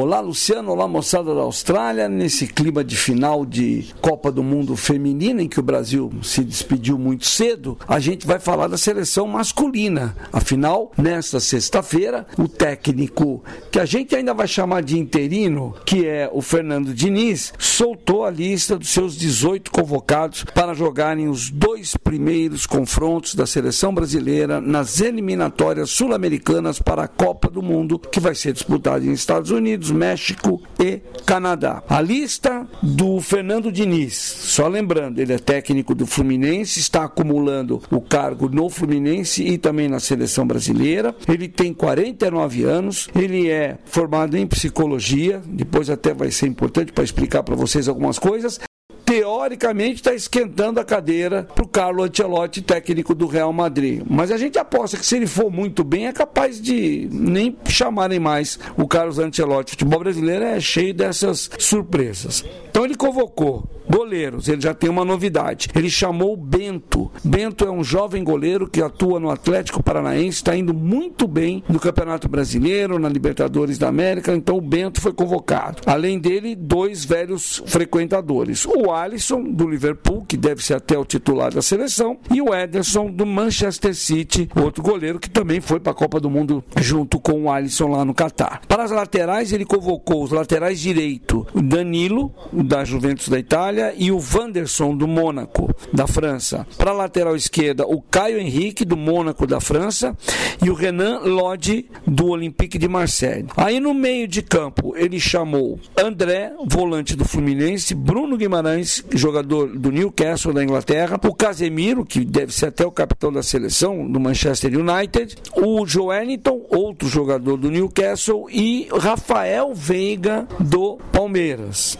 Olá, Luciano. Olá, moçada da Austrália. Nesse clima de final de Copa do Mundo Feminina, em que o Brasil se despediu muito cedo, a gente vai falar da seleção masculina. Afinal, nesta sexta-feira, o técnico que a gente ainda vai chamar de interino, que é o Fernando Diniz, soltou a lista dos seus 18 convocados para jogarem os dois primeiros confrontos da seleção brasileira nas eliminatórias sul-americanas para a Copa do Mundo, que vai ser disputada em Estados Unidos, México e Canadá. A lista do Fernando Diniz, só lembrando, ele é técnico do Fluminense, está acumulando o cargo no Fluminense e também na seleção brasileira. Ele tem 49 anos, ele é formado em psicologia, depois até vai ser importante para explicar para vocês algumas coisas teoricamente está esquentando a cadeira para o Carlo Ancelotti, técnico do Real Madrid. Mas a gente aposta que se ele for muito bem, é capaz de nem chamarem mais o Carlos Ancelotti. O futebol brasileiro é cheio dessas surpresas. Então ele convocou goleiros, ele já tem uma novidade. Ele chamou o Bento. Bento é um jovem goleiro que atua no Atlético Paranaense, está indo muito bem no Campeonato Brasileiro, na Libertadores da América, então o Bento foi convocado. Além dele, dois velhos frequentadores. O Alisson, do Liverpool, que deve ser até o titular da seleção, e o Ederson, do Manchester City, outro goleiro que também foi para a Copa do Mundo junto com o Alisson lá no Catar. Para as laterais, ele convocou os laterais direito, Danilo, da Juventus da Itália, e o Wanderson, do Mônaco, da França. Para a lateral esquerda, o Caio Henrique, do Mônaco, da França, e o Renan Lodi, do Olympique de Marseille. Aí no meio de campo, ele chamou André, volante do Fluminense, Bruno Guimarães, jogador do Newcastle da Inglaterra, o Casemiro, que deve ser até o capitão da seleção do Manchester United, o Joelinton, outro jogador do Newcastle, e Rafael Veiga do Palmeiras.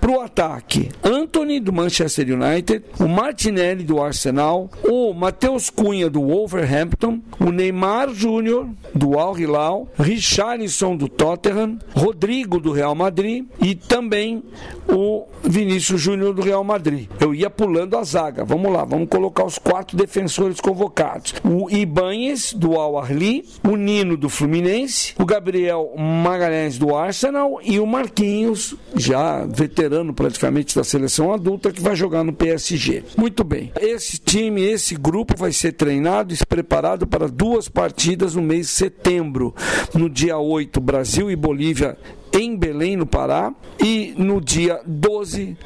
Para o ataque, Anthony do Manchester United, o Martinelli do Arsenal, o Matheus Cunha do Wolverhampton, o Neymar Júnior do Al Hilal, Richarlison do Tottenham, Rodrigo do Real Madrid e também o Vinícius Júnior do Real Madrid. Eu ia pulando a zaga. Vamos lá, vamos colocar os quatro defensores convocados. O Ibanhes do Al Ahly, o Nino do Fluminense, o Gabriel Magalhães do Arsenal e o Marquinhos, já veterano praticamente da seleção adulta, que vai jogar no PSG. Muito bem. Esse time, esse grupo vai ser treinado e preparado para duas partidas no mês de setembro. No dia 8, Brasil e Bolívia em Belém, no Pará, e no dia 12,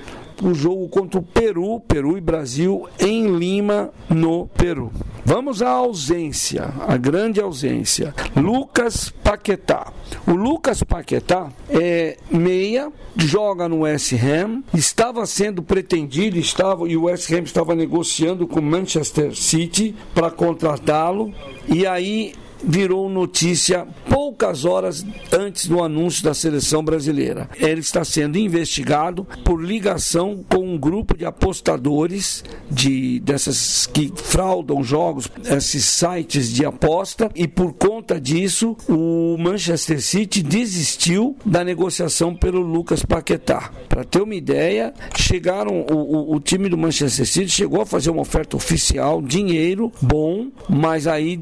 o jogo contra o Peru, Peru e Brasil em Lima, no Peru. Vamos à ausência, a grande ausência. Lucas Paquetá. O Lucas Paquetá é meia, joga no West Ham, estava sendo pretendido, estava e o West Ham estava negociando com Manchester City para contratá-lo. E aí virou notícia poucas horas antes do anúncio da seleção brasileira. Ele está sendo investigado por ligação com um grupo de apostadores de dessas que fraudam jogos, esses sites de aposta e por conta disso o Manchester City desistiu da negociação pelo Lucas Paquetá. Para ter uma ideia, chegaram o, o, o time do Manchester City chegou a fazer uma oferta oficial, dinheiro bom, mas aí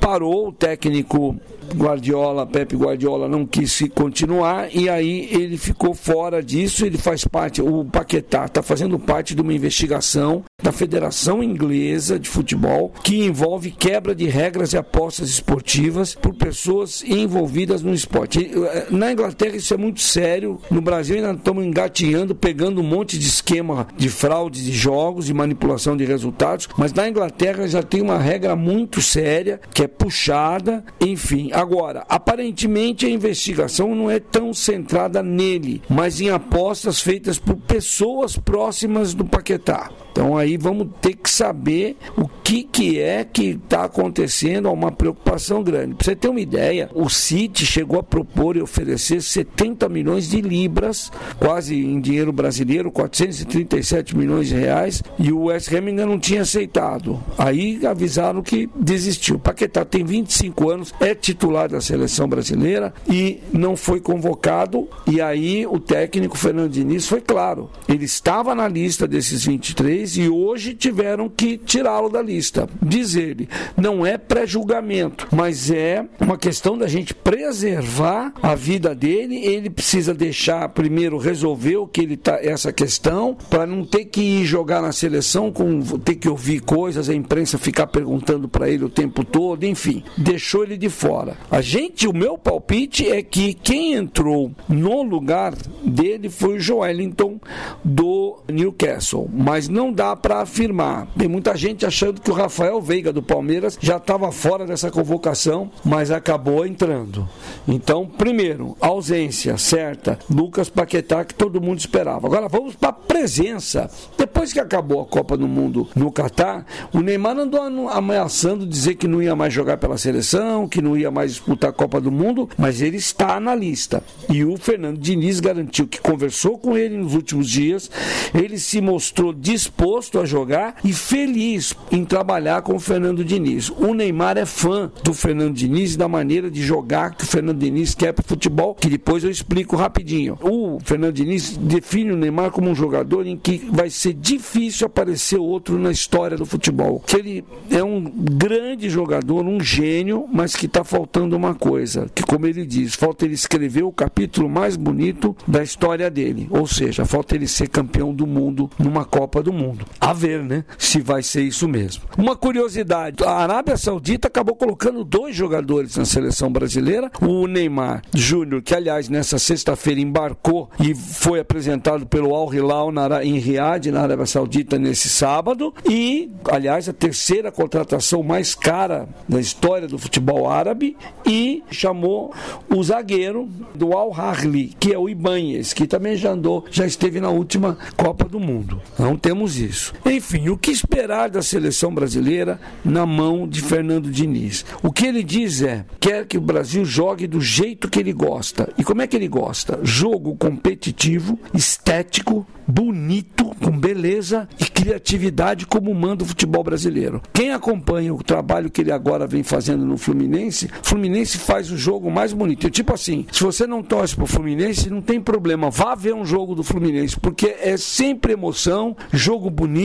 parou o técnico Guardiola, Pepe Guardiola não quis continuar e aí ele ficou fora disso, ele faz parte, o Paquetá está fazendo parte de uma investigação da Federação Inglesa de Futebol que envolve quebra de regras e apostas esportivas por pessoas envolvidas no esporte. Eh, na Inglaterra isso é muito sério, no Brasil ainda estamos engatinhando, pegando um monte de esquema de fraude de jogos e manipulação de resultados, mas na Inglaterra já tem uma regra muito séria que é puxada, enfim, Agora, aparentemente a investigação não é tão centrada nele, mas em apostas feitas por pessoas próximas do Paquetá. Então aí vamos ter que saber o que, que é que está acontecendo, há uma preocupação grande. Para você ter uma ideia, o City chegou a propor e oferecer 70 milhões de libras, quase em dinheiro brasileiro, 437 milhões de reais, e o West Ham ainda não tinha aceitado. Aí avisaram que desistiu. Paquetá tem 25 anos, é titular da seleção brasileira e não foi convocado. E aí o técnico Fernando Diniz foi claro, ele estava na lista desses 23 e hoje tiveram que tirá-lo da lista. Diz ele, não é pré-julgamento, mas é uma questão da gente preservar a vida dele. Ele precisa deixar primeiro resolver o que ele tá essa questão para não ter que ir jogar na seleção com ter que ouvir coisas, a imprensa ficar perguntando para ele o tempo todo, enfim, deixou ele de fora. A gente, o meu palpite é que quem entrou no lugar dele foi o Joelinton do Newcastle, mas não dá para afirmar. Tem muita gente achando que o Rafael Veiga do Palmeiras já estava fora dessa convocação, mas acabou entrando. Então, primeiro, ausência certa, Lucas Paquetá que todo mundo esperava. Agora vamos para a presença. Depois que acabou a Copa do Mundo no Catar, o Neymar andou ameaçando dizer que não ia mais jogar pela seleção, que não ia mais disputar a Copa do Mundo, mas ele está na lista. E o Fernando Diniz garantiu que conversou com ele nos últimos dias, ele se mostrou disposto a jogar e feliz em trabalhar com o Fernando Diniz. O Neymar é fã do Fernando Diniz e da maneira de jogar que o Fernando Diniz quer para o futebol, que depois eu explico rapidinho. O Fernando Diniz define o Neymar como um jogador em que vai ser difícil aparecer outro na história do futebol. Que ele é um grande jogador, um gênio, mas que está faltando uma coisa, que como ele diz, falta ele escrever o capítulo mais bonito da história dele, ou seja, falta ele ser campeão do mundo numa Copa do Mundo. A ver, né, se vai ser isso mesmo. Uma curiosidade, a Arábia Saudita acabou colocando dois jogadores na seleção brasileira, o Neymar Júnior, que aliás nessa sexta-feira embarcou e foi apresentado pelo Al Hilal em Riad, na Arábia Saudita, nesse sábado, e aliás a terceira contratação mais cara da história do futebol árabe, e chamou o zagueiro do Al Harli, que é o Ibanez, que também já andou, já esteve na última Copa do Mundo. Não temos isso. Enfim, o que esperar da seleção brasileira na mão de Fernando Diniz? O que ele diz é: quer que o Brasil jogue do jeito que ele gosta. E como é que ele gosta? Jogo competitivo, estético, bonito, com beleza e criatividade como manda o futebol brasileiro. Quem acompanha o trabalho que ele agora vem fazendo no Fluminense, Fluminense faz o jogo mais bonito. tipo assim, se você não torce pro Fluminense, não tem problema, vá ver um jogo do Fluminense, porque é sempre emoção, jogo bonito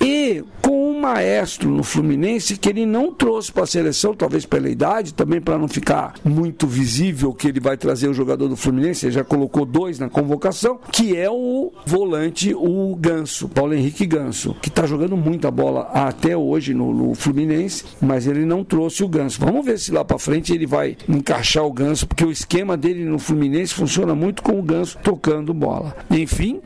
e com um maestro no Fluminense que ele não trouxe para a seleção, talvez pela idade, também para não ficar muito visível que ele vai trazer o jogador do Fluminense, ele já colocou dois na convocação, que é o volante, o Ganso, Paulo Henrique Ganso, que está jogando muita bola até hoje no, no, Fluminense, mas ele não trouxe o Ganso. Vamos ver se lá para frente ele vai encaixar o Ganso, porque o esquema dele no Fluminense funciona muito com o Ganso tocando bola. Enfim,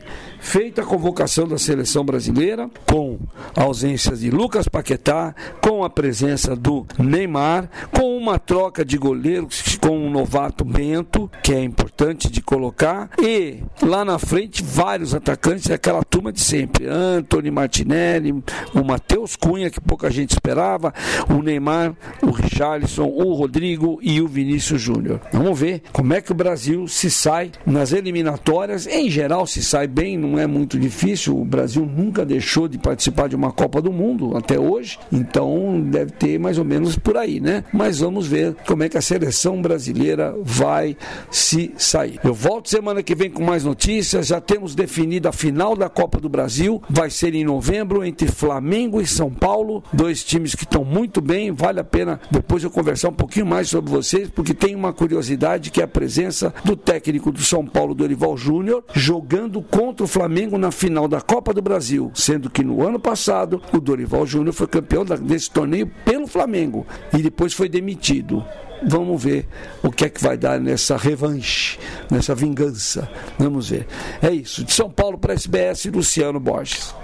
feita a convocação da seleção brasileira, com ausência de Lucas Paquetá, com a presença do Neymar, com uma troca de goleiros com o novato Bento, que é importante de colocar, e lá na frente vários atacantes, aquela turma de sempre, Anthony Martinelli, o Matheus Cunha, que pouca gente esperava, o Neymar, o Richarlison, o Rodrigo e o Vinícius Júnior. Vamos ver como é que o Brasil se sai nas eliminatórias, em geral se sai bem, não é muito difícil. O Brasil nunca deixou de participar de uma Copa do Mundo até hoje, então deve ter mais ou menos por aí, né? Mas vamos ver como é que a seleção brasileira vai se sair. Eu volto semana que vem com mais notícias. Já temos definido a final da Copa do Brasil, vai ser em novembro entre Flamengo e São Paulo, dois times que estão muito bem. Vale a pena depois eu conversar um pouquinho mais sobre vocês, porque tem uma curiosidade que é a presença do técnico do São Paulo, Dorival Júnior, jogando contra o Flamengo na final da Copa do Brasil, sendo que no ano passado o Dorival Júnior foi campeão desse torneio pelo Flamengo e depois foi demitido. Vamos ver o que é que vai dar nessa revanche, nessa vingança. Vamos ver. É isso. De São Paulo para SBS, Luciano Borges.